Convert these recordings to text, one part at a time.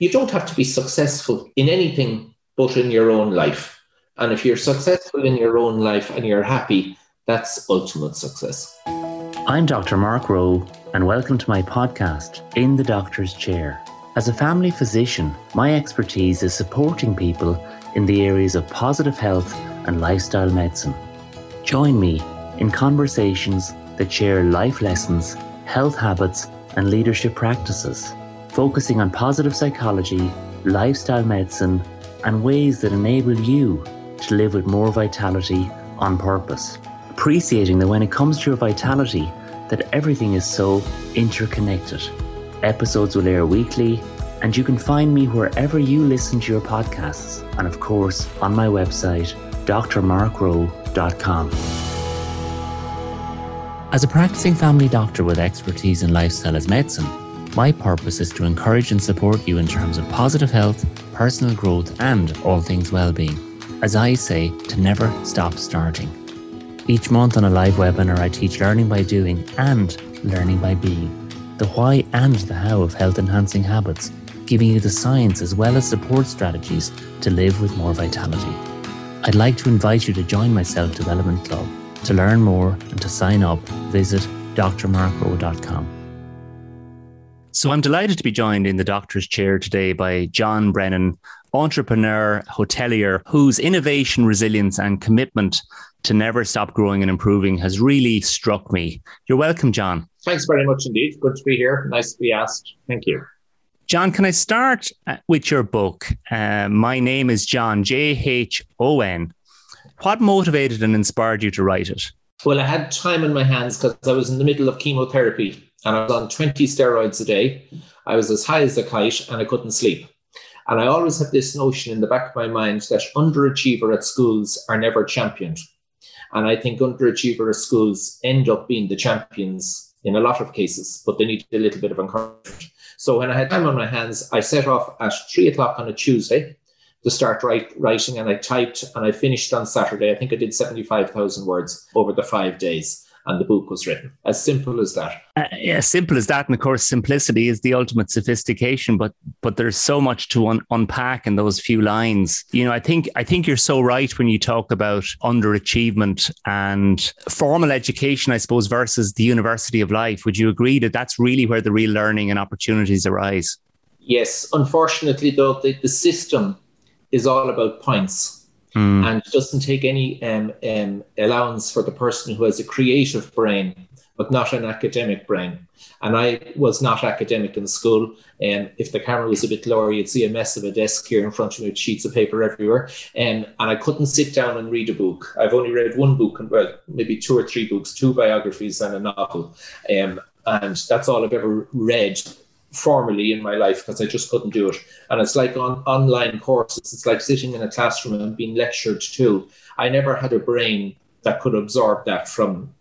you don't have to be successful in anything but in your own life. And if you're successful in your own life and you're happy, that's ultimate success. I'm Dr. Mark Rowe, and welcome to my podcast, In the Doctor's Chair. As a family physician, my expertise is supporting people in the areas of positive health and lifestyle medicine. Join me in conversations that share life lessons, health habits, and leadership practices, focusing on positive psychology, lifestyle medicine, and ways that enable you to live with more vitality on purpose. Appreciating that when it comes to your vitality, that everything is so interconnected. Episodes will air weekly, and you can find me wherever you listen to your podcasts, and of course on my website, drmarkrowe.com. As a practicing family doctor with expertise in lifestyle as medicine, my purpose is to encourage and support you in terms of positive health, personal growth, and all things well-being. As I say, to never stop starting. Each month on a live webinar, I teach learning by doing and learning by being, the why and the how of health enhancing habits, giving you the science as well as support strategies to live with more vitality. I'd like to invite you to join my Self Development Club. To learn more and to sign up, visit drmarkrowe.com. So I'm delighted to be joined in the doctor's chair today by John Brennan, entrepreneur, hotelier, whose innovation, resilience, and commitment to never stop growing and improving has really struck me. You're welcome, John. Thanks very much indeed. Good to be here. Nice to be asked. Thank you. John, can I start uh, with your book? Uh, My name is John, J H O N. What motivated and inspired you to write it? Well, I had time in my hands because I was in the middle of chemotherapy and I was on 20 steroids a day. I was as high as a kite and I couldn't sleep. And I always have this notion in the back of my mind that underachiever at schools are never championed. And I think underachiever at schools end up being the champions in a lot of cases, but they need a little bit of encouragement. So when I had time on my hands, I set off at three o'clock on a Tuesday to start write, writing and I typed and I finished on Saturday. I think I did 75,000 words over the five days and the book was written. As simple as that. Uh, yeah, simple as that. And of course, simplicity is the ultimate sophistication. But but there's so much to un- unpack in those few lines. You know, I think I think you're so right when you talk about underachievement and formal education, I suppose, versus the university of life. Would you agree that that's really where the real learning and opportunities arise? Yes. Unfortunately, though, the, the system is all about points mm. and doesn't take any um, um, allowance for the person who has a creative brain but not an academic brain. And I was not academic in school. And if the camera was a bit lower, you'd see a mess of a desk here in front of me with sheets of paper everywhere. And, and I couldn't sit down and read a book. I've only read one book, and well, maybe two or three books, two biographies and a novel. Um, and that's all I've ever read formally in my life because I just couldn't do it. And it's like on online courses, it's like sitting in a classroom and being lectured to. I never had a brain that could absorb that from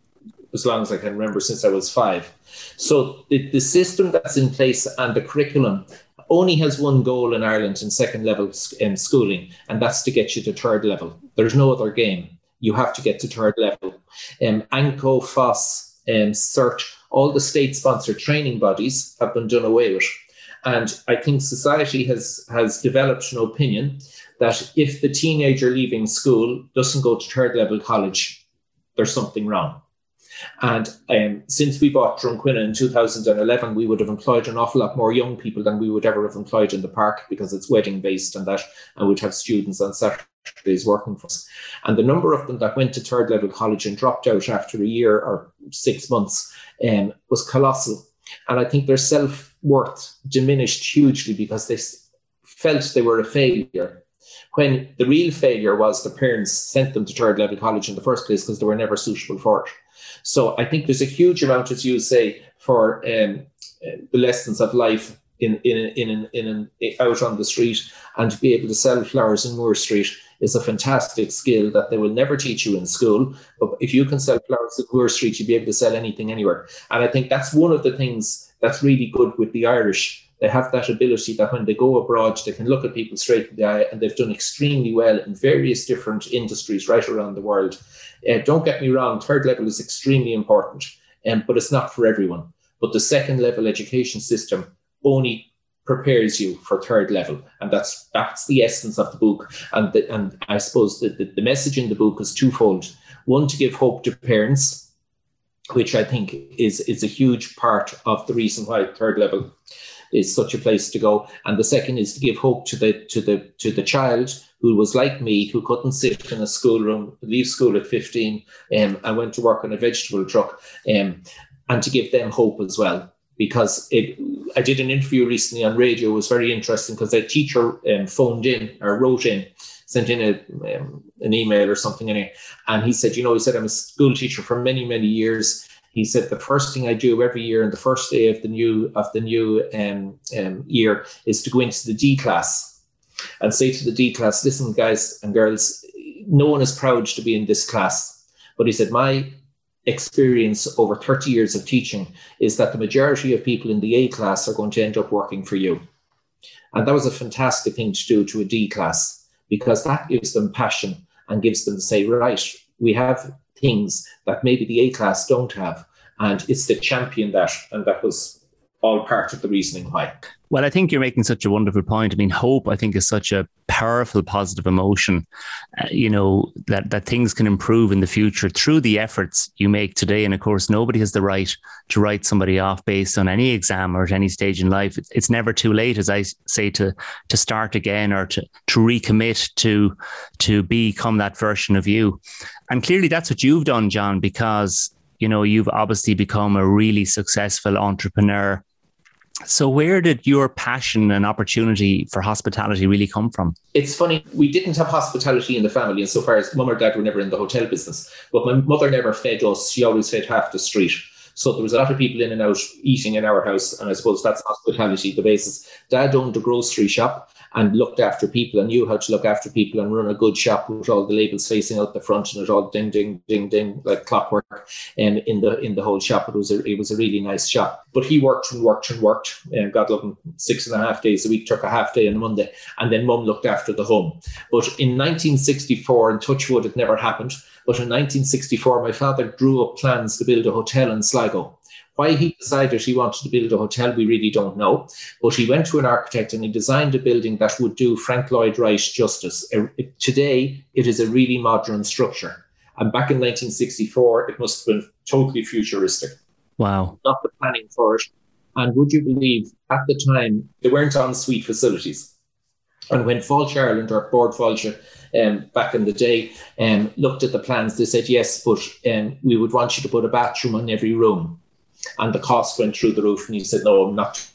as long as I can remember since I was five. So the, the system that's in place and the curriculum only has one goal in Ireland in second level in schooling, and that's to get you to third level. There's no other game. You have to get to third level. Um, ANCO, FÁS, um, CERT, all the state sponsored training bodies have been done away with. And I think society has, has developed an opinion that if the teenager leaving school doesn't go to third level college, there's something wrong. And um, since we bought Dromquinna in 2011, we would have employed an awful lot more young people than we would ever have employed in the park because it's wedding based and that, and we'd have students on Saturdays working for us. And the number of them that went to third level college and dropped out after a year or six months um, was colossal. And I think their self worth diminished hugely because they felt they were a failure. When the real failure was the parents sent them to third level college in the first place because they were never suitable for it. So I think there's a huge amount, as you say, for um, the lessons of life in in in in, in, out on the street and to be able to sell flowers in Moore Street is a fantastic skill that they will never teach you in school. But if you can sell flowers in Moore Street, you'll be able to sell anything anywhere. And I think that's one of the things that's really good with the Irish. They have that ability that when they go abroad, they can look at people straight in the eye, and they've done extremely well in various different industries right around the world. Uh, don't get me wrong, third level is extremely important, um, but it's not for everyone. But the second level education system only prepares you for third level. And that's that's the essence of the book. And the, and i suppose that the, the message in the book is twofold. One to give hope to parents which i think is is a huge part of the reason why third level is such a place to go. And the second is to give hope to the to the to the child who was like me who couldn't sit in a schoolroom leave school at 15 um, and went to work on a vegetable truck um, and to give them hope as well because it, I did an interview recently on radio. It was very interesting because a teacher um, phoned in or wrote in, sent in a, um, an email or something in it, and he said, you know, he said I'm a school teacher for many many years. He said the first thing I do every year on the first day of the new of the new um, um year is to go into the D class and say to the D class, listen, guys and girls, no one is proud to be in this class. But he said, my experience over 30 years of teaching is that the majority of people in the A class are going to end up working for you. And that was a fantastic thing to do to a D class because that gives them passion and gives them to say, right, we have things that maybe the A class don't have. And it's to champion that. And that was all part of the reasoning why. Well, I think you're making such a wonderful point. I mean, hope, I think, is such a powerful, positive emotion. Uh, you know that that things can improve in the future through the efforts you make today. And of course, nobody has the right to write somebody off based on any exam or at any stage in life. It's never too late, as I say, to to start again or to to recommit to to become that version of you. And clearly, that's what you've done, John, because you know you've obviously become a really successful entrepreneur so, where did your passion and opportunity for hospitality really come from? It's funny, we didn't have hospitality in the family insofar as mum or dad were never in the hotel business. But my mother never fed us, she always fed half the street. So there was a lot of people in and out eating in our house, and I suppose that's hospitality, the basis. Dad owned a grocery shop, and looked after people and knew how to look after people and run a good shop with all the labels facing out the front and it all ding ding ding ding like clockwork and in the in the whole shop it was a it was a really nice shop. But he worked and worked and worked and got looking six and a half days a week took a half day on Monday and then mum looked after the home. But in 1964 in Touchwood it never happened but in 1964 my father drew up plans to build a hotel in Sligo why he decided he wanted to build a hotel, we really don't know. But he went to an architect and he designed a building that would do Frank Lloyd Wright justice. Today, it is a really modern structure. And back in 1964, it must have been totally futuristic. Wow. Not the planning for it. And would you believe, at the time, they weren't en suite facilities. And when Fáilte Ireland or Bord Fáilte um, back in the day um, looked at the plans, they said, yes, but um, we would want you to put a bathroom in every room and the cost went through the roof. And he said, "No, I'm not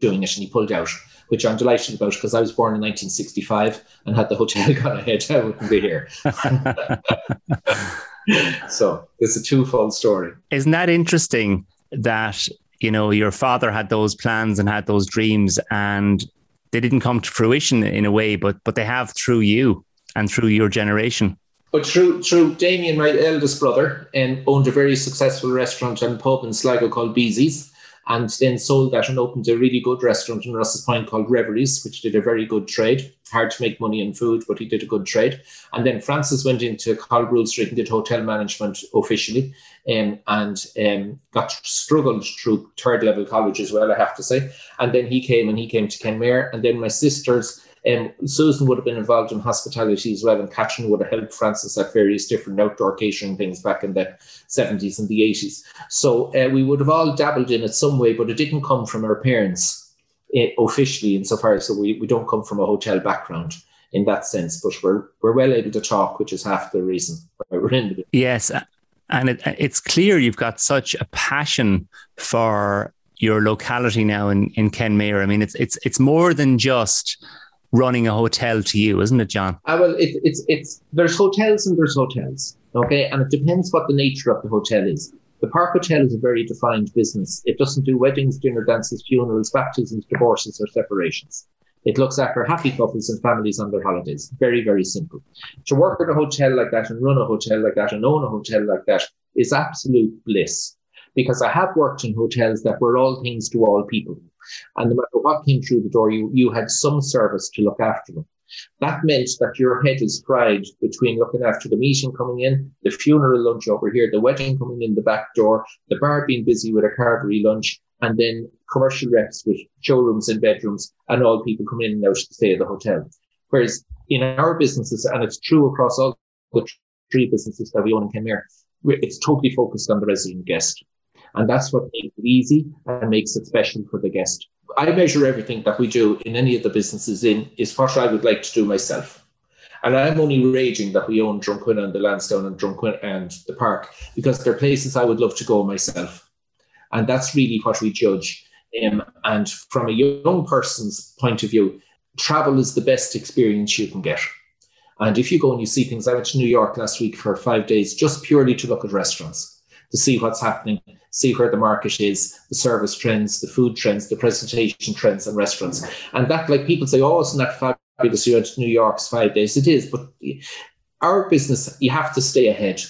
doing it," and he pulled out. Which I'm delighted about because I was born in 1965 and had the hotel gone ahead, I wouldn't be here. so it's a twofold story. Isn't that interesting that you know your father had those plans and had those dreams and they didn't come to fruition in a way, but but they have through you and through your generation. But through through Damien, my eldest brother, um, owned a very successful restaurant and pub in Sligo called Beezy's, and then sold that and opened a really good restaurant in Rosses Point called Reveries, which did a very good trade. Hard to make money in food, but he did a good trade. And then Francis went into Cathal Brugha Street and did hotel management officially, um, and um, got struggled through third level college as well, I have to say. And then he came and he came to Kenmare, and then my sisters um, Susan would have been involved in hospitality as well, and Catherine would have helped Francis at various different outdoor catering things back in the 70s and the 80s. So uh, we would have all dabbled in it some way, but it didn't come from our parents uh, officially, insofar as so we, we don't come from a hotel background in that sense, but we're we're well able to talk, which is half the reason why we're in the Yes, and it, it's clear you've got such a passion for your locality now in in Kenmare. I mean, it's it's it's more than just running a hotel to you, isn't it, John? Uh, well, it, it's it's there's hotels and there's hotels, okay, and it depends what the nature of the hotel is. The Park Hotel is a very defined business. It doesn't do weddings, dinner dances, funerals, baptisms, divorces, or separations. It looks after happy couples and families on their holidays. Very, very simple. To work at a hotel like that and run a hotel like that and own a hotel like that is absolute bliss. Because I have worked in hotels that were all things to all people. And no matter what came through the door, you, you had some service to look after them. That meant that your head is fried between looking after the meeting coming in, the funeral lunch over here, the wedding coming in the back door, the bar being busy with a carvery lunch, and then commercial reps with showrooms and bedrooms, and all people come in and out to stay at the hotel. Whereas in our businesses, and it's true across all the three businesses that we own in Kenmare, it's totally focused on the resident guest. And that's what makes it easy and makes it special for the guest. I measure everything that we do in any of the businesses in is what I would like to do myself. And I'm only raging that we own Drumquin and the Lansdowne and Drumquin and the park because they're places I would love to go myself. And that's really what we judge. Um, and from a young person's point of view, travel is the best experience you can get. And if you go and you see things, I went to New York last week for five days just purely to look at restaurants, to see what's happening, see where the market is, the service trends, the food trends, the presentation trends and restaurants. And that, like people say, oh, isn't that fabulous? You went to New York's five days. It is, but our business, you have to stay ahead.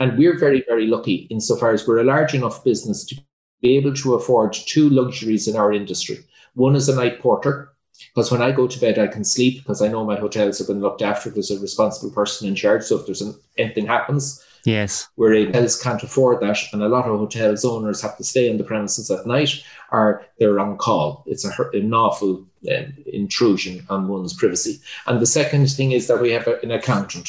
And we're very, very lucky insofar as we're a large enough business to be able to afford two luxuries in our industry. One is a night porter, because when I go to bed, I can sleep because I know my hotels have been looked after. There's a responsible person in charge. So if there's an, anything happens, yes, where hotels can't afford that, and a lot of hotels owners have to stay on the premises at night, or they're on call. It's a, an awful um, intrusion on one's privacy. And the second thing is that we have a, an accountant.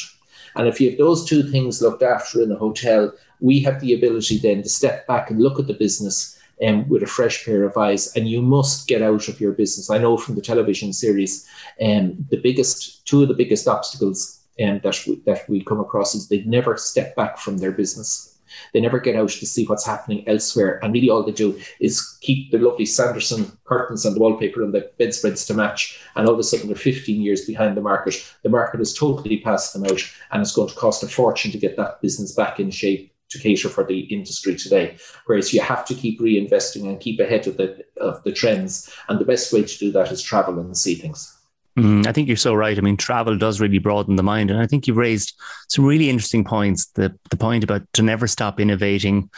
And if you have those two things looked after in a hotel, we have the ability then to step back and look at the business um, with a fresh pair of eyes, and you must get out of your business. I know from the television series, um, the biggest, two of the biggest obstacles um, that we, that we come across is they never step back from their business. They never get out to see what's happening elsewhere, and really all they do is keep the lovely Sanderson curtains and the wallpaper and the bedspreads to match. And all of a sudden, they're 15 years behind the market. The market has totally passed them out, and it's going to cost a fortune to get that business back in shape to cater for the industry today. Whereas you have to keep reinvesting and keep ahead of the of the trends. And the best way to do that is travel and see things. Mm, I think you're so right. I mean, travel does really broaden the mind, and I think you've raised some really interesting points. The the point about to never stop innovating,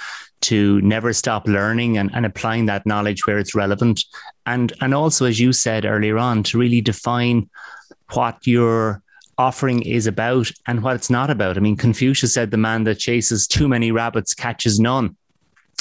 to never stop learning and, and applying that knowledge where it's relevant, and and also, as you said earlier on, to really define what your offering is about and what it's not about. I mean, Confucius said the man that chases too many rabbits catches none.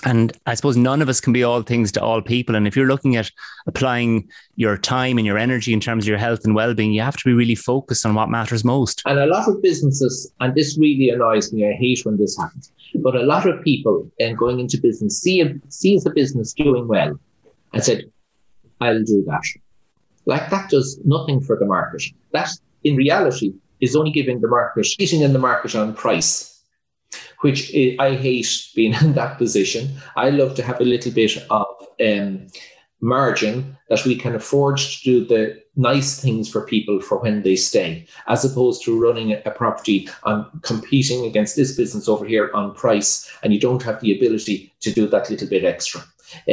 And I suppose none of us can be all things to all people. And if you're looking at applying your time and your energy in terms of your health and well being, you have to be really focused on what matters most. And a lot of businesses, and this really annoys me, I hate when this happens, but a lot of people and going into business see, a, sees the business doing well and said, I'll do that. Like that does nothing for the market. That in reality is only giving the market, eating in the market on price, which I hate being in that position. I love to have a little bit of um, margin that we can afford to do the nice things for people for when they stay, as opposed to running a property on competing against this business over here on price, and you don't have the ability to do that little bit extra.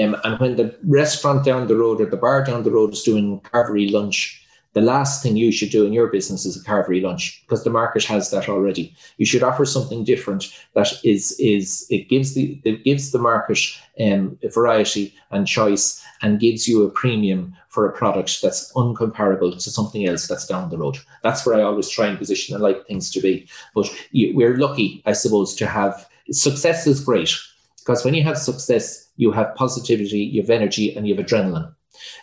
Um, and when the restaurant down the road or the bar down the road is doing carvery lunch, the last thing you should do in your business is a carvery lunch because the market has that already. You should offer something different that is is it gives the it gives the market um, variety and choice and gives you a premium for a product that's uncomparable to something else that's down the road. That's where I always try and position and like things to be. But we're lucky, I suppose, to have success is great because when you have success, you have positivity, you have energy, and you have adrenaline.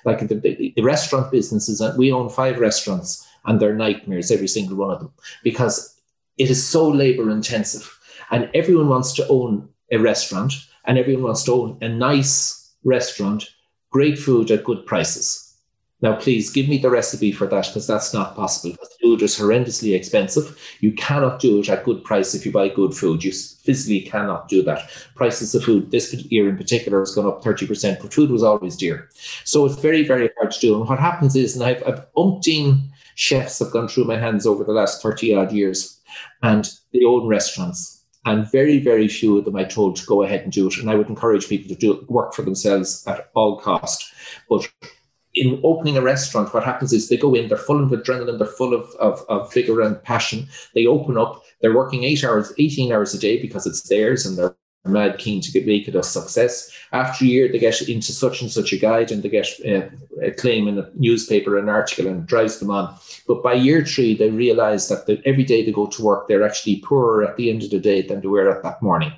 Like the, the, the restaurant businesses, uh, we own five restaurants and they're nightmares, every single one of them, because it is so labor intensive. And everyone wants to own a restaurant and everyone wants to own a nice restaurant, great food at good prices. Now, please give me the recipe for that because that's not possible. Food is horrendously expensive. You cannot do it at good price if you buy good food. You physically cannot do that. Prices of food this year in particular has gone up 30%, but food was always dear. So it's very, very hard to do. And what happens is, and I've, I've umpteen chefs have gone through my hands over the last 30 odd years, and they own restaurants. And very, very few of them I told to go ahead and do it. And I would encourage people to do it, work for themselves at all cost. But in opening a restaurant, what happens is they go in, they're full of adrenaline, they're full of, of, of vigor and passion. They open up, they're working eight hours, 18 hours a day because it's theirs and they're mad keen to get, make it a success. After a year, they get into such and such a guide and they get uh, a claim in a newspaper, an article, and it drives them on. But by year three, they realize that the, every day they go to work, they're actually poorer at the end of the day than they were at that morning.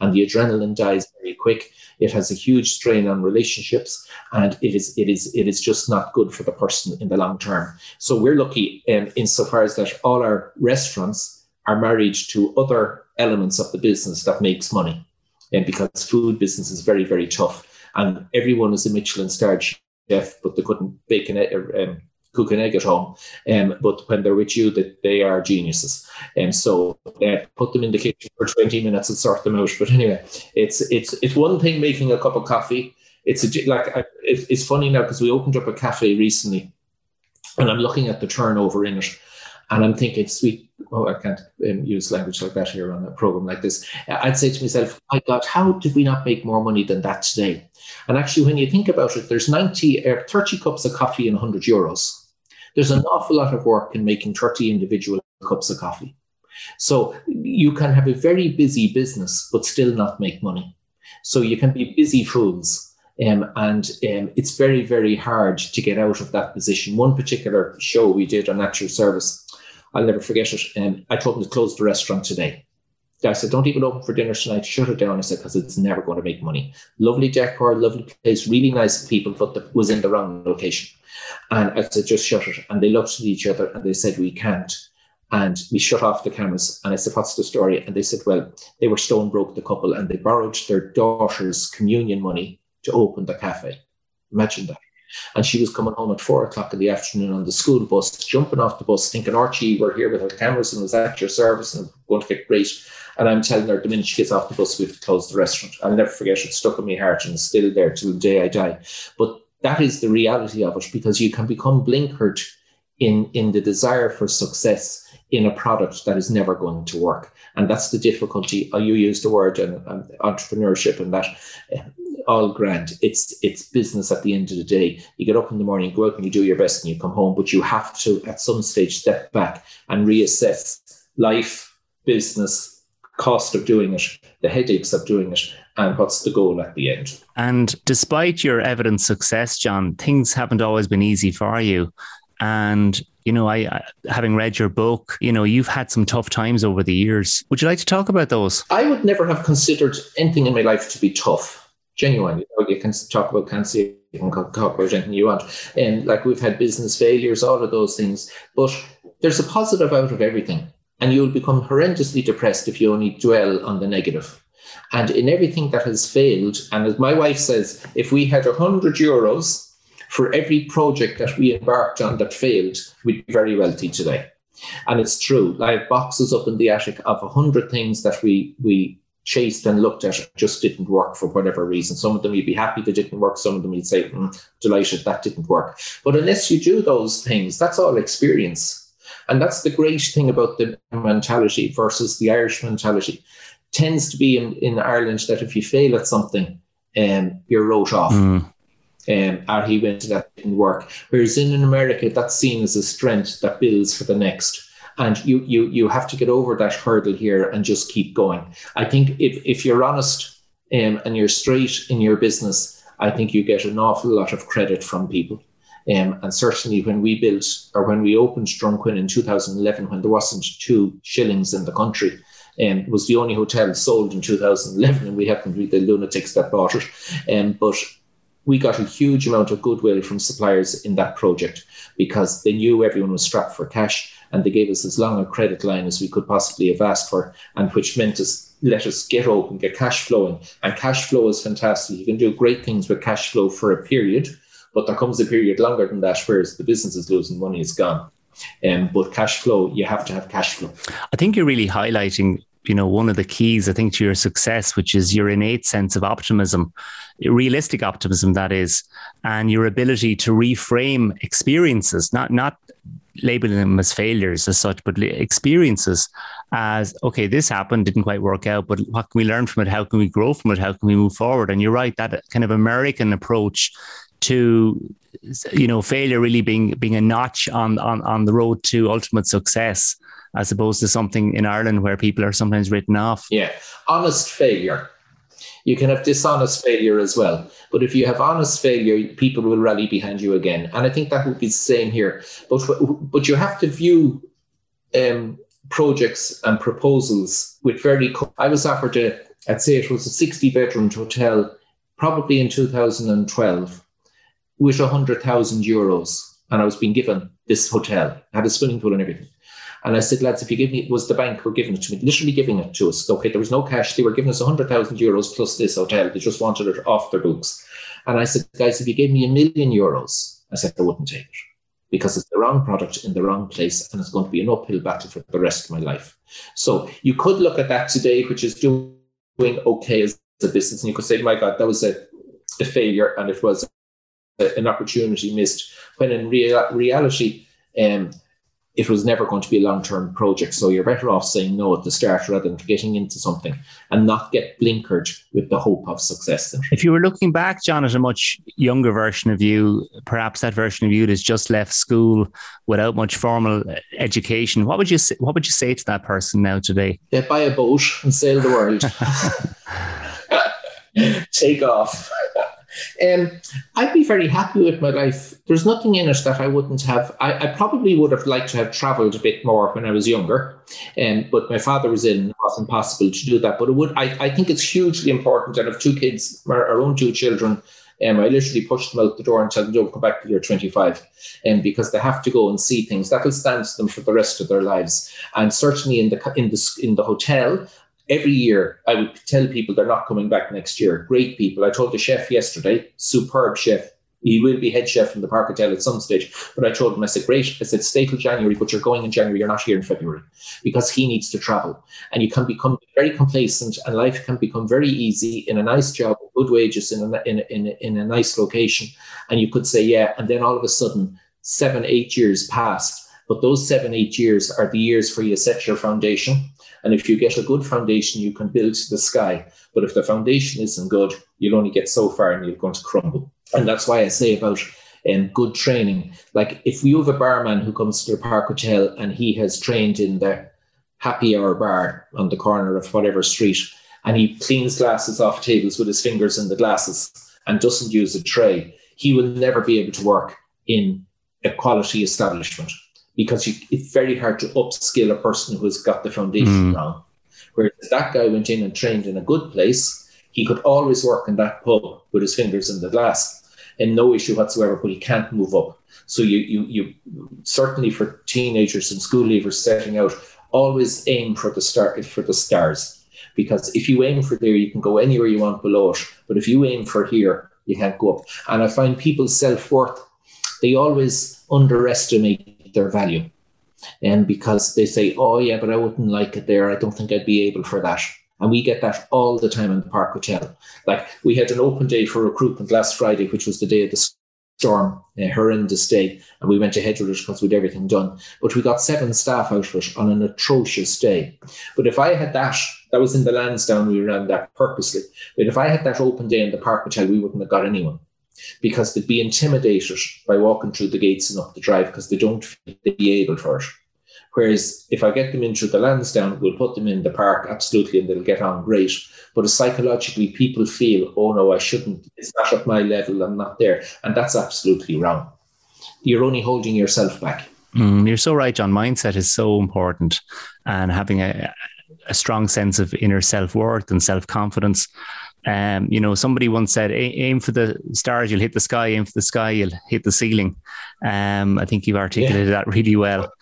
And the adrenaline dies very quick. It has a huge strain on relationships, and it is it is it is just not good for the person in the long term. So we're lucky um, insofar as that all our restaurants are married to other elements of the business that makes money. And because food business is very, very tough. And everyone is a Michelin star chef, but they couldn't bake an egg, um, cook an egg at home. Um, but when they're with you, that they are geniuses. And so uh, put them in the kitchen for 20 minutes and sort them out. But anyway, it's it's it's one thing making a cup of coffee. It's a, like it's funny now because we opened up a cafe recently, and I'm looking at the turnover in it, and I'm thinking, sweet oh, I can't um, use language like that here on a program like this. I'd say to myself, my God, how did we not make more money than that today? And actually, when you think about it, there's 90 or uh, 30 cups of coffee and 100 euros. There's an awful lot of work in making 30 individual cups of coffee. So you can have a very busy business, but still not make money. So you can be busy fools. Um, and um, it's very, very hard to get out of that position. One particular show we did on At Your Service, I'll never forget it. Um, I told them to close the restaurant today. I said, don't even open for dinner tonight. Shut it down. I said, because it's never going to make money. Lovely decor, lovely place, really nice people, but it was in the wrong location. And I said, just shut it. And they looked at each other and they said, we can't. And we shut off the cameras. And I said, what's the story? And they said, well, they were stone broke, the couple, and they borrowed their daughter's communion money to open the cafe. Imagine that. And she was coming home at four o'clock in the afternoon on the school bus, jumping off the bus, thinking, Archie, we're here with our cameras and was at your service and going to get great. And I'm telling her the minute she gets off the bus, we have to close the restaurant. I'll never forget it. stuck in my heart and it's still there till the day I die. But that is the reality of it because you can become blinkered in, in the desire for success in a product that is never going to work. And that's the difficulty. You use the word and, and entrepreneurship and that all grand. It's it's business at the end of the day. You get up in the morning, go out and you do your best and you come home, but you have to at some stage step back and reassess life, business, cost of doing it, the headaches of doing it, and what's the goal at the end. And despite your evident success, John, things haven't always been easy for you. And you know, I, I, having read your book, you know, you've had some tough times over the years. Would you like to talk about those? I would never have considered anything in my life to be tough genuine. You, know, you can talk about cancer, you can talk about anything you want. And like we've had business failures, all of those things. But there's a positive out of everything. And you'll become horrendously depressed if you only dwell on the negative. And in everything that has failed, and as my wife says, if we had 100 euros for every project that we embarked on that failed, we'd be very wealthy today. And it's true. I have boxes up in the attic of 100 things that we, we chased and looked at just didn't work for whatever reason. Some of them you'd be happy they didn't work. Some of them you'd say, mm, delighted that didn't work. But unless you do those things, that's all experience. And that's the great thing about the mentality versus the Irish mentality. Tends to be in, in Ireland that if you fail at something, um, you're wrote off. Mm. Um, or he went to that didn't work. Whereas in America, that's seen as a strength that builds for the next and you you you have to get over that hurdle here and just keep going. I think if if you're honest um, and you're straight in your business, I think you get an awful lot of credit from people. Um, and certainly when we built or when we opened Drumquin in 2011, when there wasn't two shillings in the country, um, was the only hotel sold in 2011, and we happened to be the lunatics that bought it. Um, but we got a huge amount of goodwill from suppliers in that project because they knew everyone was strapped for cash and they gave us as long a credit line as we could possibly have asked for, and which meant us let us get open, get cash flowing. And cash flow is fantastic. You can do great things with cash flow for a period, but there comes a period longer than that, where the business is losing money, it's gone. Um, but cash flow, you have to have cash flow. I think you're really highlighting you know one of the keys i think to your success which is your innate sense of optimism realistic optimism that is and your ability to reframe experiences not not labeling them as failures as such, but experiences as okay, this happened, didn't quite work out, but what can we learn from it? How can we grow from it? How can we move forward? And you're right, that kind of American approach to you know failure really being being a notch on on on the road to ultimate success as opposed to something in Ireland where people are sometimes written off. Yeah, honest failure You can have dishonest failure as well. But if you have honest failure, people will rally behind you again. And I think that would be the same here. But but you have to view um, projects and proposals with very. I was offered a, I'd say it was a 60 bedroom hotel, probably in 2012, with 100,000 euros. And I was being given this hotel, had a swimming pool and everything. And I said, lads, if you give me, it was the bank who were giving it to me, literally giving it to us. Okay, there was no cash. They were giving us 100,000 euros plus this hotel. They just wanted it off their books. And I said, guys, if you gave me a million euros, I said, I wouldn't take it because it's the wrong product in the wrong place and it's going to be an uphill battle for the rest of my life. So you could look at that today, which is doing okay as a business, and you could say, my God, that was a, a failure and it was a, an opportunity missed. When in rea- reality, um, it was never going to be a long term project. So you're better off saying no at the start rather than getting into something and not get blinkered with the hope of success. If you were looking back, John, at a much younger version of you, perhaps that version of you has just left school without much formal education, what would you say, what would you say to that person now today? Yeah, buy a boat and sail the world. Take off. Um, I'd be very happy with my life. There's nothing in it that I wouldn't have. I, I probably would have liked to have travelled a bit more when I was younger, um, but my father was in. It wasn't possible to do that. But it would. I, I think it's hugely important. I have two kids, our, our own two children. Um, I literally pushed them out the door and said, don't come back till you're 25 um, because they have to go and see things. That will stand to them for the rest of their lives. And certainly in the in the, in the hotel, every year I would tell people they're not coming back next year. Great people. I told the chef yesterday, superb chef. He will be head chef in the Park Hotel at some stage. But I told him, I said, great. I said, stay till January, but you're going in January. You're not here in February because he needs to travel. And you can become very complacent and life can become very easy in a nice job, good wages in a, in, a, in, a, in a nice location. And you could say, yeah. And then all of a sudden, seven, eight years passed. But those seven, eight years are the years where you set your foundation and if you get a good foundation, you can build to the sky. But if the foundation isn't good, you'll only get so far and you're going to crumble. And that's why I say about um, good training. Like if you have a barman who comes to the Park Hotel and he has trained in the happy hour bar on the corner of whatever street, and he cleans glasses off tables with his fingers in the glasses and doesn't use a tray, he will never be able to work in a quality establishment because you, it's very hard to upskill a person who has got the foundation mm. wrong. Whereas that guy went in and trained in a good place, he could always work in that pub with his fingers in the glass and no issue whatsoever, but he can't move up. So you you you certainly for teenagers and school leavers setting out, always aim for the start for the stars. Because if you aim for there, you can go anywhere you want below it. But if you aim for here, you can't go up. And I find people's self-worth, they always underestimate their value. And because they say, oh, yeah, but I wouldn't like it there. I don't think I'd be able for that. And we get that all the time in the Park Hotel. Like we had an open day for recruitment last Friday, which was the day of the storm, a horrendous day. And we went ahead with it because we'd everything done. But we got seven staff out of it on an atrocious day. But if I had that, that was in the Lansdowne, we ran that purposely. But if I had that open day in the Park Hotel, we wouldn't have got anyone because they'd be intimidated by walking through the gates and up the drive because they don't feel they'd be able for it. Whereas if I get them into the Lansdowne, we'll put them in the park, absolutely, and they'll get on great. But psychologically, people feel, oh no, I shouldn't, it's not at my level, I'm not there. And that's absolutely wrong. You're only holding yourself back. Mm, you're so right, John. Mindset is so important. And having a, a strong sense of inner self worth and self confidence um, you know, somebody once said, aim for the stars, you'll hit the sky, aim for the sky, you'll hit the ceiling. Um, I think you've articulated yeah. that really well.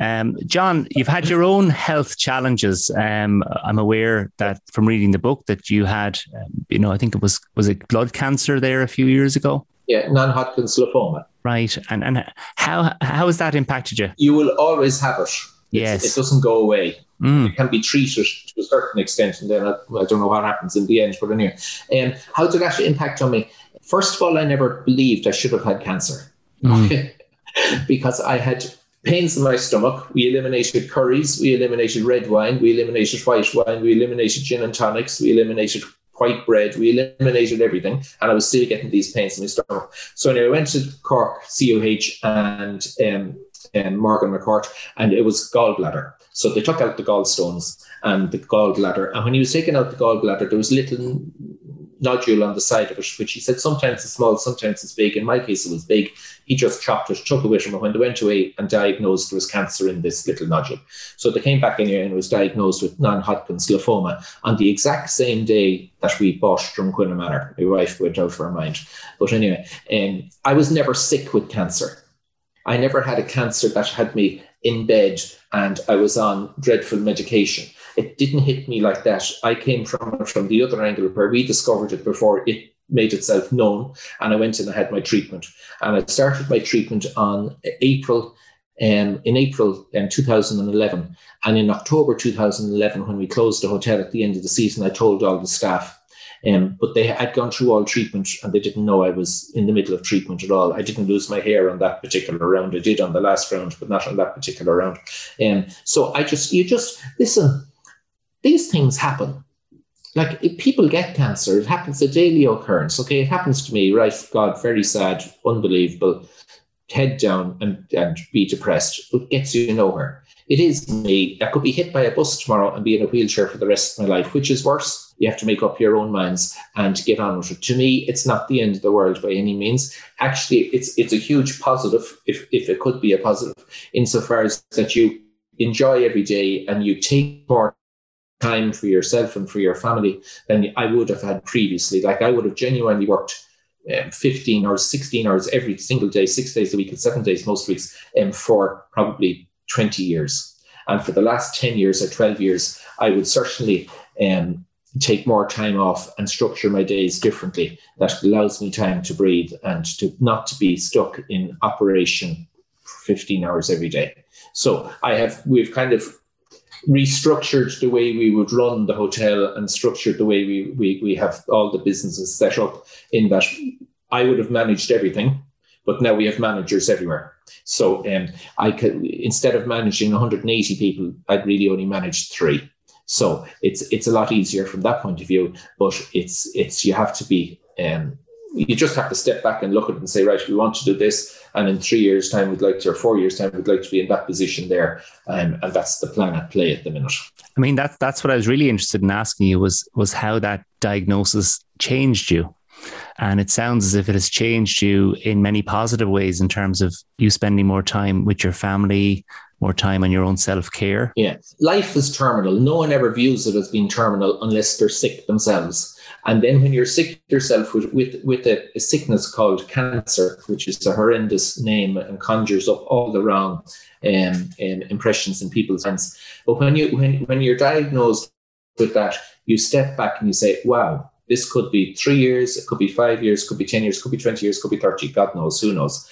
Um, John, you've had your own health challenges. Um, I'm aware that from reading the book that you had, um, you know, I think it was was it blood cancer there a few years ago. Yeah, non-Hodgkin's lymphoma. Right, and and how how has that impacted you? You will always have it. Yes, it doesn't go away. Mm. It can be treated to a certain extent, and then I, I, don't know what happens in the end. But anyway, um, how did that impact on me? First of all, I never believed I should have had cancer mm. because I had pains in my stomach. We eliminated curries, we eliminated red wine, we eliminated white wine, we eliminated gin and tonics, we eliminated white bread, we eliminated everything, and I was still getting these pains in my stomach. So anyway, I went to Cork CUH and um, um, Morgan McCourt, and it was gallbladder. So they took out the gallstones and the gallbladder. And when he was taking out the gallbladder, there was little nodule on the side of it, which he said sometimes it's small, sometimes it's big. In my case, it was big. He just chopped it, took it with him. And when they went away and diagnosed there was cancer in this little nodule. So they came back in here and was diagnosed with non-Hodgkin's lymphoma on the exact same day that we bought Dromquinna Manor. My wife went out of her mind. But anyway, um, I was never sick with cancer. I never had a cancer that had me in bed and I was on dreadful medication. It didn't hit me like that. I came from from the other angle where we discovered it before it made itself known, and I went and I had my treatment. And I started my treatment on April. Um, in April um, 2011, and in October 2011, when we closed the hotel at the end of the season, I told all the staff um, but they had gone through all treatment and they didn't know I was in the middle of treatment at all. I didn't lose my hair on that particular round. I did on the last round, but not on that particular round. Um, so I just, you just, listen, these things happen. Like people get cancer, it happens a daily occurrence. Okay, it happens to me, right? God, very sad, unbelievable. Head down and, and be depressed. It gets you nowhere. It is me. I could be hit by a bus tomorrow and be in a wheelchair for the rest of my life, which is worse you have to make up your own minds and get on with it. To me, it's not the end of the world by any means. Actually, it's it's a huge positive, if if it could be a positive, insofar as that you enjoy every day and you take more time for yourself and for your family than I would have had previously. Like I would have genuinely worked um, 15 or 16 hours every single day, six days a week, and seven days most weeks, um, for probably 20 years. And for the last 10 years or 12 years, I would certainly um, take more time off and structure my days differently. That allows me time to breathe and to not to be stuck in operation 15 hours every day. So i have we've kind of restructured the way we would run the hotel and structured the way we we, we have all the businesses set up in that i would have managed everything but now we have managers everywhere. So um, i could instead of managing 180 people i'd really only manage three so it's it's a lot easier from that point of view. But it's it's you have to be um, you just have to step back and look at it and say, right, we want to do this, and in three years' time, we'd like to, or four years' time, we'd like to be in that position there, um, and that's the plan at play at the minute. I mean, that's that's what I was really interested in asking you was was how that diagnosis changed you, and it sounds as if it has changed you in many positive ways in terms of you spending more time with your family, more time on your own self care. Yeah. Life is terminal. No one ever views it as being terminal unless they're sick themselves. And then when you're sick yourself with, with, with a, a, sickness called cancer, which is a horrendous name and conjures up all the wrong um, um, impressions in people's minds. But when you when, when you're diagnosed with that, you step back and you say, wow, this could be three years, it could be five years, could be 10 years, could be 20 years, could be 30, God knows, who knows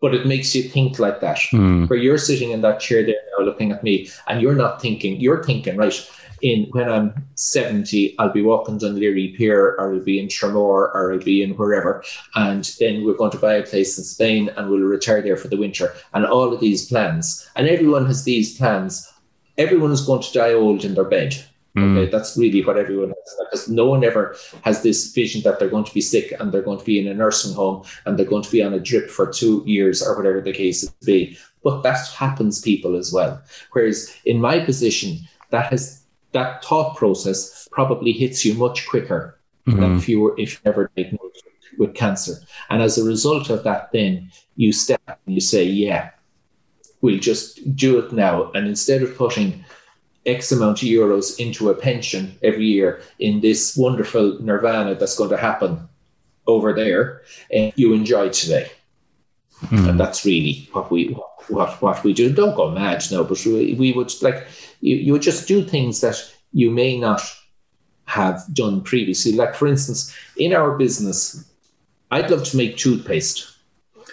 but it makes you think like that. Mm. Where you're sitting in that chair there now looking at me and you're not thinking, you're thinking, right, in when I'm 70, I'll be walking Dún Laoghaire Pier or I'll be in Tramore or I'll be in wherever. And then we're going to buy a place in Spain and we'll retire there for the winter. And all of these plans. And everyone has these plans. Everyone is going to die old in their bed. Mm. Okay, that's really what everyone has because no one ever has this vision that they're going to be sick and they're going to be in a nursing home and they're going to be on a drip for two years or whatever the case is be. But that happens people as well. Whereas in my position, that has that thought process probably hits you much quicker mm-hmm. than if you were if you never diagnosed with cancer. And as a result of that, then you step and you say, Yeah, we'll just do it now. And instead of putting X amount of euros into a pension every year in this wonderful nirvana that's going to happen over there, and you enjoy today. Mm. And that's really what we what what we do. Don't go mad now, but we, we would like you, you would just do things that you may not have done previously. Like for instance, in our business, I'd love to make toothpaste.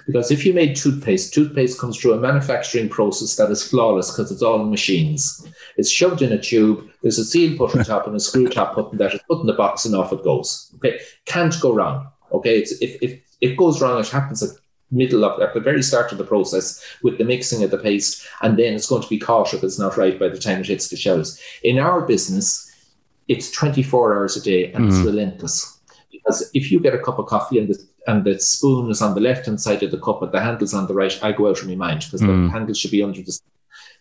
Because if you made toothpaste, toothpaste comes through a manufacturing process that is flawless because it's all machines. It's shoved in a tube, there's a seal put on top and a screw top put in that is put in the box and off it goes. Okay. Can't go wrong. Okay. It's if if it goes wrong, it happens at middle of at the very start of the process with the mixing of the paste, and then it's going to be caught if it's not right by the time it hits the shelves. In our business, it's 24 hours a day and mm. it's relentless. Because if you get a cup of coffee and the and the spoon is on the left hand side of the cup, but the handle's on the right, I go out of my mind because mm. the handle should be under the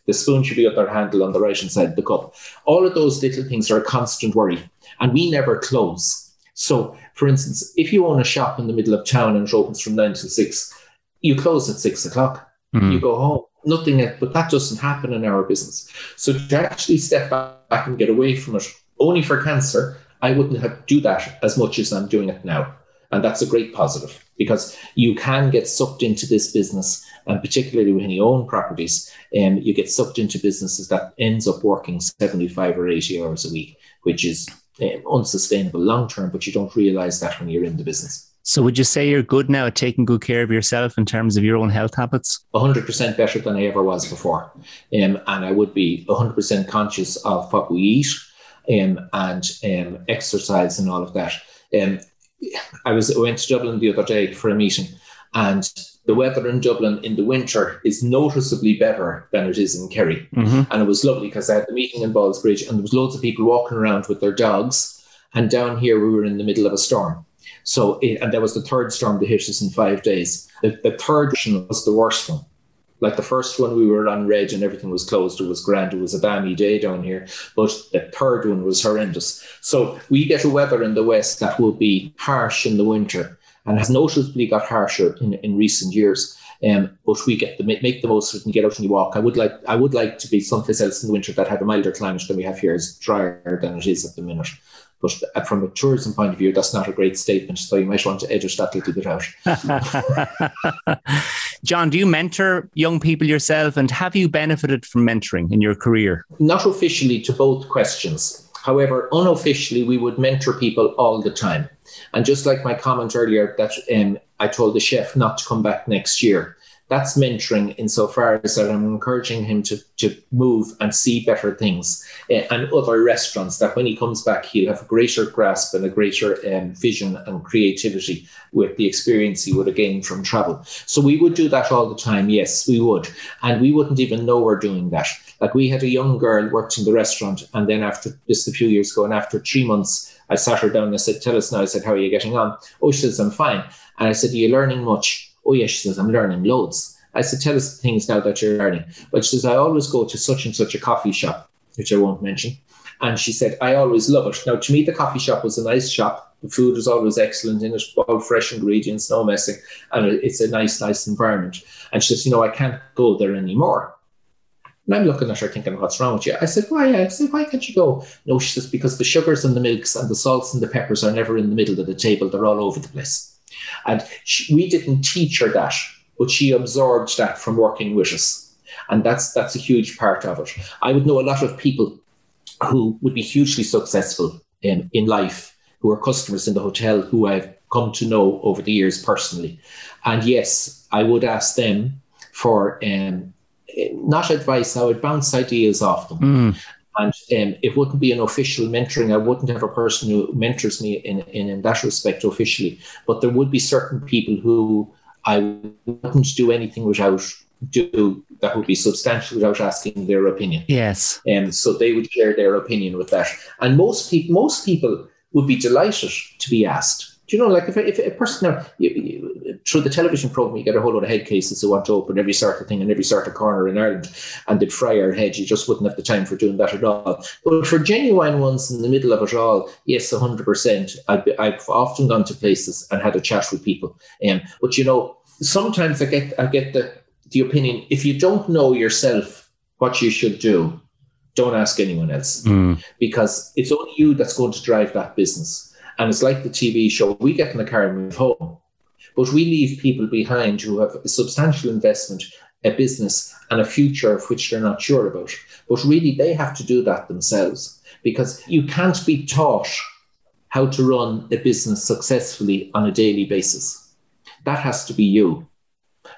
the spoon should be at their handle on the right hand side of the cup. All of those little things are a constant worry, and we never close. So, for instance, if you own a shop in the middle of town and it opens from nine to six, you close at six o'clock. Mm-hmm. You go home. Nothing, but that doesn't happen in our business. So to actually step back and get away from it, only for cancer, I wouldn't have do that as much as I'm doing it now. And that's a great positive because you can get sucked into this business and particularly when you own properties, um, you get sucked into businesses that ends up working 75 or 80 hours a week, which is um, unsustainable long term, but you don't realize that when you're in the business. So, would you say you're good now at taking good care of yourself in terms of your own health habits? 100% better than I ever was before. Um, and I would be 100% conscious of what we eat um, and um, exercise and all of that. Um, I was I went to Dublin the other day for a meeting, and the weather in Dublin in the winter is noticeably better than it is in Kerry. Mm-hmm. And it was lovely because I had the meeting in Ballsbridge and there was loads of people walking around with their dogs. And down here we were in the middle of a storm. So, it, and that was the third storm to hit us in five days. The, the third was the worst one. Like the first one, we were on red and everything was closed. It was grand. It was a balmy day down here. But the third one was horrendous. So we get a weather in the west that will be harsh in the winter and has noticeably got harsher in, in recent years. Um, but we get the make the most of it and get out and walk. I would like I would like to be someplace else in the winter that had a milder climate than we have here. It's drier than it is at the minute. But uh, from a tourism point of view, that's not a great statement. So you might want to edit that little bit out. John, do you mentor young people yourself and have you benefited from mentoring in your career? Not officially to both questions. However, unofficially, we would mentor people all the time. And just like my comment earlier that um, I told the chef not to come back next year, that's mentoring insofar as that I'm encouraging him to, to move and see better things uh, and other restaurants that when he comes back, he'll have a greater grasp and a greater um, vision and creativity with the experience he would have gained from travel. So we would do that all the time. Yes, we would. And we wouldn't even know we're doing that. Like we had a young girl worked in the restaurant and then after just a few years ago and after three months, I sat her down and I said, Tell us now. I said, How are you getting on? Oh, she says, I'm fine. And I said, Are you learning much? Oh, yeah, She says, I'm learning loads. I said, Tell us things now that you're learning. But she says, I always go to such and such a coffee shop, which I won't mention. And she said, I always love it. Now, to me, the coffee shop was a nice shop. The food was always excellent in it, all fresh ingredients, no messing. And it's a nice, nice environment. And she says, You know, I can't go there anymore. And I'm looking at her thinking, what's wrong with you? I said, why? I said, why can't you go? No, she says, because the sugars and the milks and the salts and the peppers are never in the middle of the table. They're all over the place. And she, we didn't teach her that, but she absorbed that from working with us. And that's, that's a huge part of it. I would know a lot of people who would be hugely successful in, in life, who are customers in the hotel who I've come to know over the years personally. And yes, I would ask them for um, not advice. I would bounce ideas off them. Mm. And um, it wouldn't be an official mentoring. I wouldn't have a person who mentors me in, in, in that respect officially. But there would be certain people who I wouldn't do anything without do that would be substantial without asking their opinion. Yes. And um, so they would share their opinion with that. And most people most people would be delighted to be asked do you know, like if, if a person now, you, you, through the television program, you get a whole lot of head cases who want to open every sort of thing in every sort of corner in Ireland and they'd fry our head. You just wouldn't have the time for doing that at all. But for genuine ones in the middle of it all, yes, 100%. I've, I've often gone to places and had a chat with people. Um, but, you know, sometimes I get, I get the, the opinion if you don't know yourself what you should do, don't ask anyone else mm. because it's only you that's going to drive that business. And it's like the TV show. We get in the car and move home, but we leave people behind who have a substantial investment, a business, and a future of which they're not sure about. But really, they have to do that themselves because you can't be taught how to run a business successfully on a daily basis. That has to be you.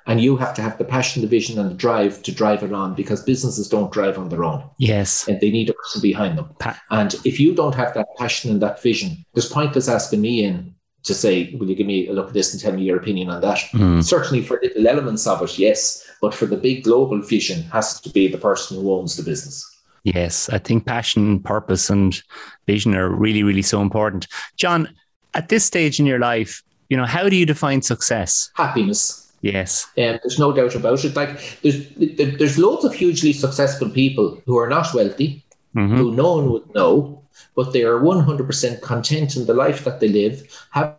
And you have to have the passion, the vision, and the drive to drive it on because businesses don't drive on their own. Yes. And they need a person behind them. Pa- and if you don't have that passion and that vision, there's pointless asking me in to say, Will you give me a look at this and tell me your opinion on that? Mm. Certainly for little elements of it, yes. But for the big global vision, has to be the person who owns the business. Yes, I think passion, purpose, and vision are really, really so important. John, at this stage in your life, you know, how do you define success? Happiness. Yes. Um, there's no doubt about it. Like there's there's loads of hugely successful people who are not wealthy, mm-hmm. who no one would know, but they are 100% content in the life that they live, have,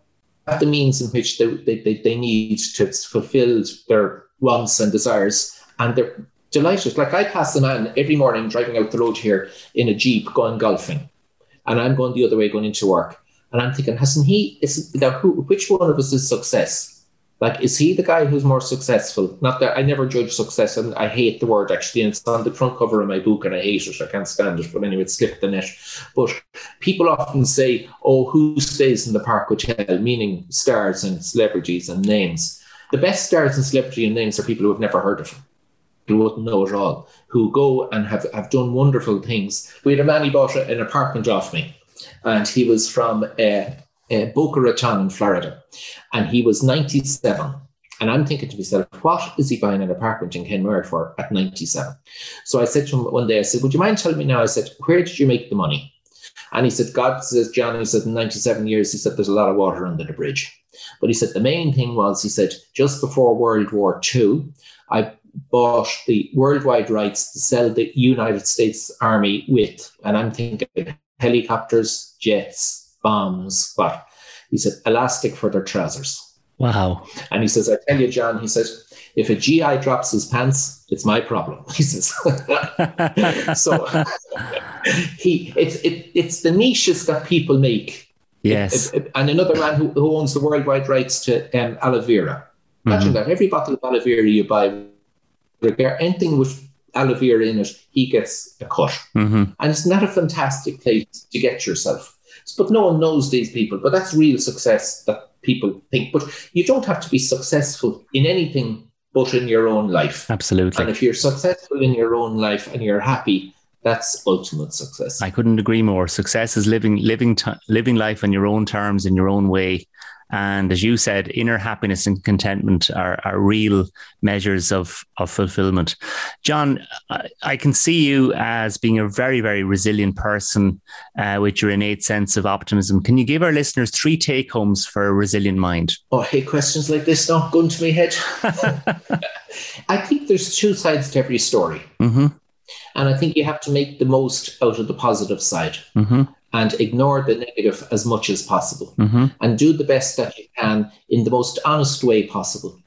the means in which they, they, they need to fulfill their wants and desires, and they're delighted. Like I pass a man every morning driving out the road here in a Jeep going golfing, and I'm going the other way going into work. And I'm thinking, hasn't he? Is now who? Which one of us is success? Like, is he the guy who's more successful? Not that I never judge success, and I hate the word actually. And it's on the front cover of my book, and I hate it. I can't stand it. But anyway, it slipped the net. But people often say, "Oh, who stays in the Park Hotel?" Meaning stars and celebrities and names. The best stars and celebrity and names are people who have never heard of him, who wouldn't know at all, who go and have, have done wonderful things. We had a man he bought an apartment off me, and he was from. Uh, uh, Boca Raton in Florida, and he was 97. And I'm thinking to myself, what is he buying an apartment in Kenmare for at 97? So I said to him one day, I said, Would you mind telling me now? I said, Where did you make the money? And he said, God says, John, he said, in 97 years, he said, there's a lot of water under the bridge. But he said, the main thing was, he said, just before World War II, I bought the worldwide rights to sell the United States Army with, and I'm thinking helicopters, jets, bombs, but he said, elastic for their trousers. Wow. And he says, I tell you, John, he says, if a GI drops his pants, it's my problem. He says. so he it's it, it's the niches that people make. Yes. It, it, and another man who, who owns the worldwide rights to um, aloe vera. Imagine mm-hmm. that. Every bottle of aloe vera you buy, or anything with aloe vera in it, he gets a cut. Mm-hmm. And it's not a fantastic place to get yourself. But no one knows these people. But that's real success that people think. But you don't have to be successful in anything but in your own life. Absolutely. And if you're successful in your own life and you're happy, that's ultimate success. I couldn't agree more. Success is living living t- living life on your own terms in your own way and as you said, inner happiness and contentment are, are real measures of, of fulfillment. John, I, I can see you as being a very, very resilient person uh, with your innate sense of optimism. Can you give our listeners three take homes for a resilient mind? Oh, I hate questions like this not going to my head. I think there's two sides to every story. Mm-hmm. And I think you have to make the most out of the positive side. Mm-hmm and ignore the negative as much as possible mm-hmm. and do the best that you can in the most honest way possible.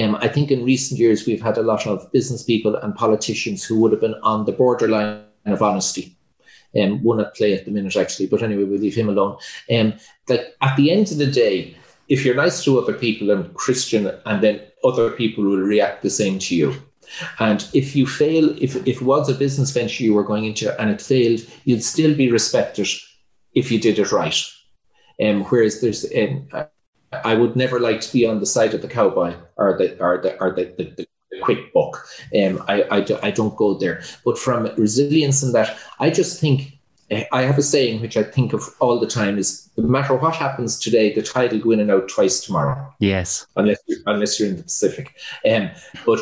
Um, I think in recent years we've had a lot of business people and politicians who would have been on the borderline of honesty. Um, one at play at the minute, actually, but anyway, we'll leave him alone. Um, like at the end of the day, if you're nice to other people and Christian, and then other people will react the same to you. And if you fail, if, if it was a business venture you were going into and it failed, you'd still be respected if you did it right. Um, whereas there's, um, I would never like to be on the side of the cowboy or the or the or the, the, the quick buck. Um, I, I, I don't go there. But from resilience and that, I just think I have a saying which I think of all the time is no matter what happens today, the tide will go in and out twice tomorrow. Yes. Unless you're, unless you're in the Pacific. Um, but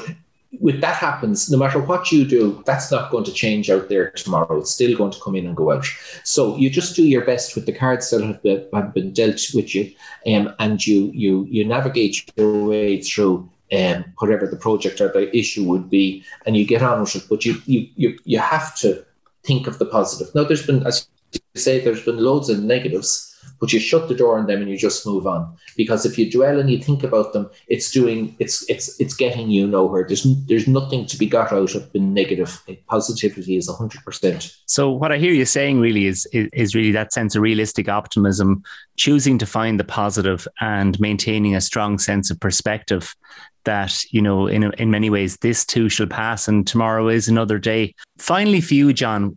with that happens, no matter what you do, that's not going to change out there tomorrow. It's still going to come in and go out. So you just do your best with the cards that have been, have been dealt with you, um, and you you you navigate your way through um, whatever the project or the issue would be, and you get on with it. But you you you you have to think of the positive. Now, there's been, as you say, there's been loads of negatives but you shut the door on them and you just move on. Because if you dwell and you think about them, it's doing it's it's it's getting you nowhere. There's there's nothing to be got out of being negative. Positivity is hundred percent. So what I hear you saying really is, is is really that sense of realistic optimism, choosing to find the positive and maintaining a strong sense of perspective that you know in in many ways this too shall pass and tomorrow is another day finally for you john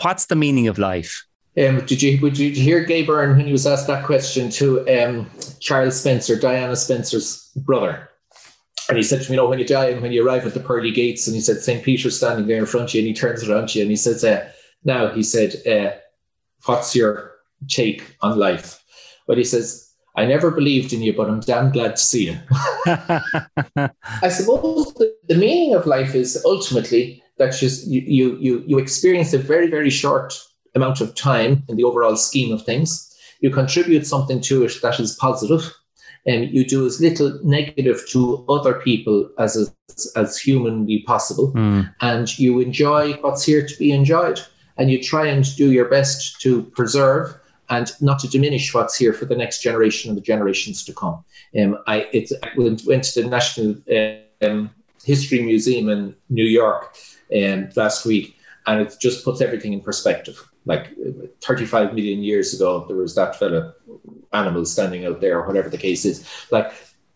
what's the meaning of life um, did you would you hear Gay Byrne when he was asked that question to um, Charles Spencer, Diana Spencer's brother? And he said to me, you know, when you die and when you arrive at the pearly gates, and he said St. Peter's standing there in front of you, and he turns around to you and he says, uh, "Now," he said, uh, "What's your take on life?" But he says, "I never believed in you, but I'm damn glad to see you." I suppose the, the meaning of life is ultimately that just you you you you experience a very very short amount of time in the overall scheme of things. You contribute something to it that is positive, um, you do as little negative to other people as as, as humanly possible, Mm. and you enjoy what's here to be enjoyed, and you try and do your best to preserve and not to diminish what's here for the next generation and the generations to come. Um, I it I went, went to the National um, History Museum in New York um, last week, and it just puts everything in perspective. Like uh, 35 million years ago, there was that fella animal standing out there, or whatever the case is. Like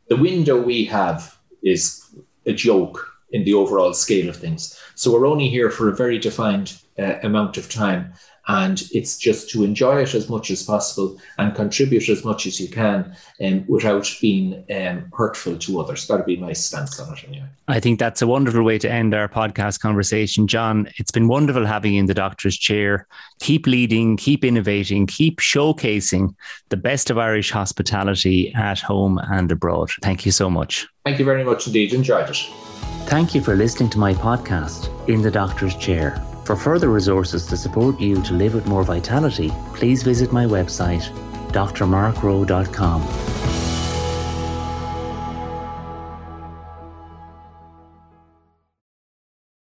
the window we have is a joke in the overall scale of things. So we're only here for a very defined uh, amount of time. And it's just to enjoy it as much as possible and contribute as much as you can um, without being um, hurtful to others. That'd be my stance on it anyway. I think that's a wonderful way to end our podcast conversation. John, it's been wonderful having you in the doctor's chair. Keep leading, keep innovating, keep showcasing the best of Irish hospitality at home and abroad. Thank you so much. Thank you very much indeed. Enjoyed it. Thank you for listening to my podcast, In the Doctor's Chair. For further resources to support you to live with more vitality, please visit my website, drmarkrowe.com.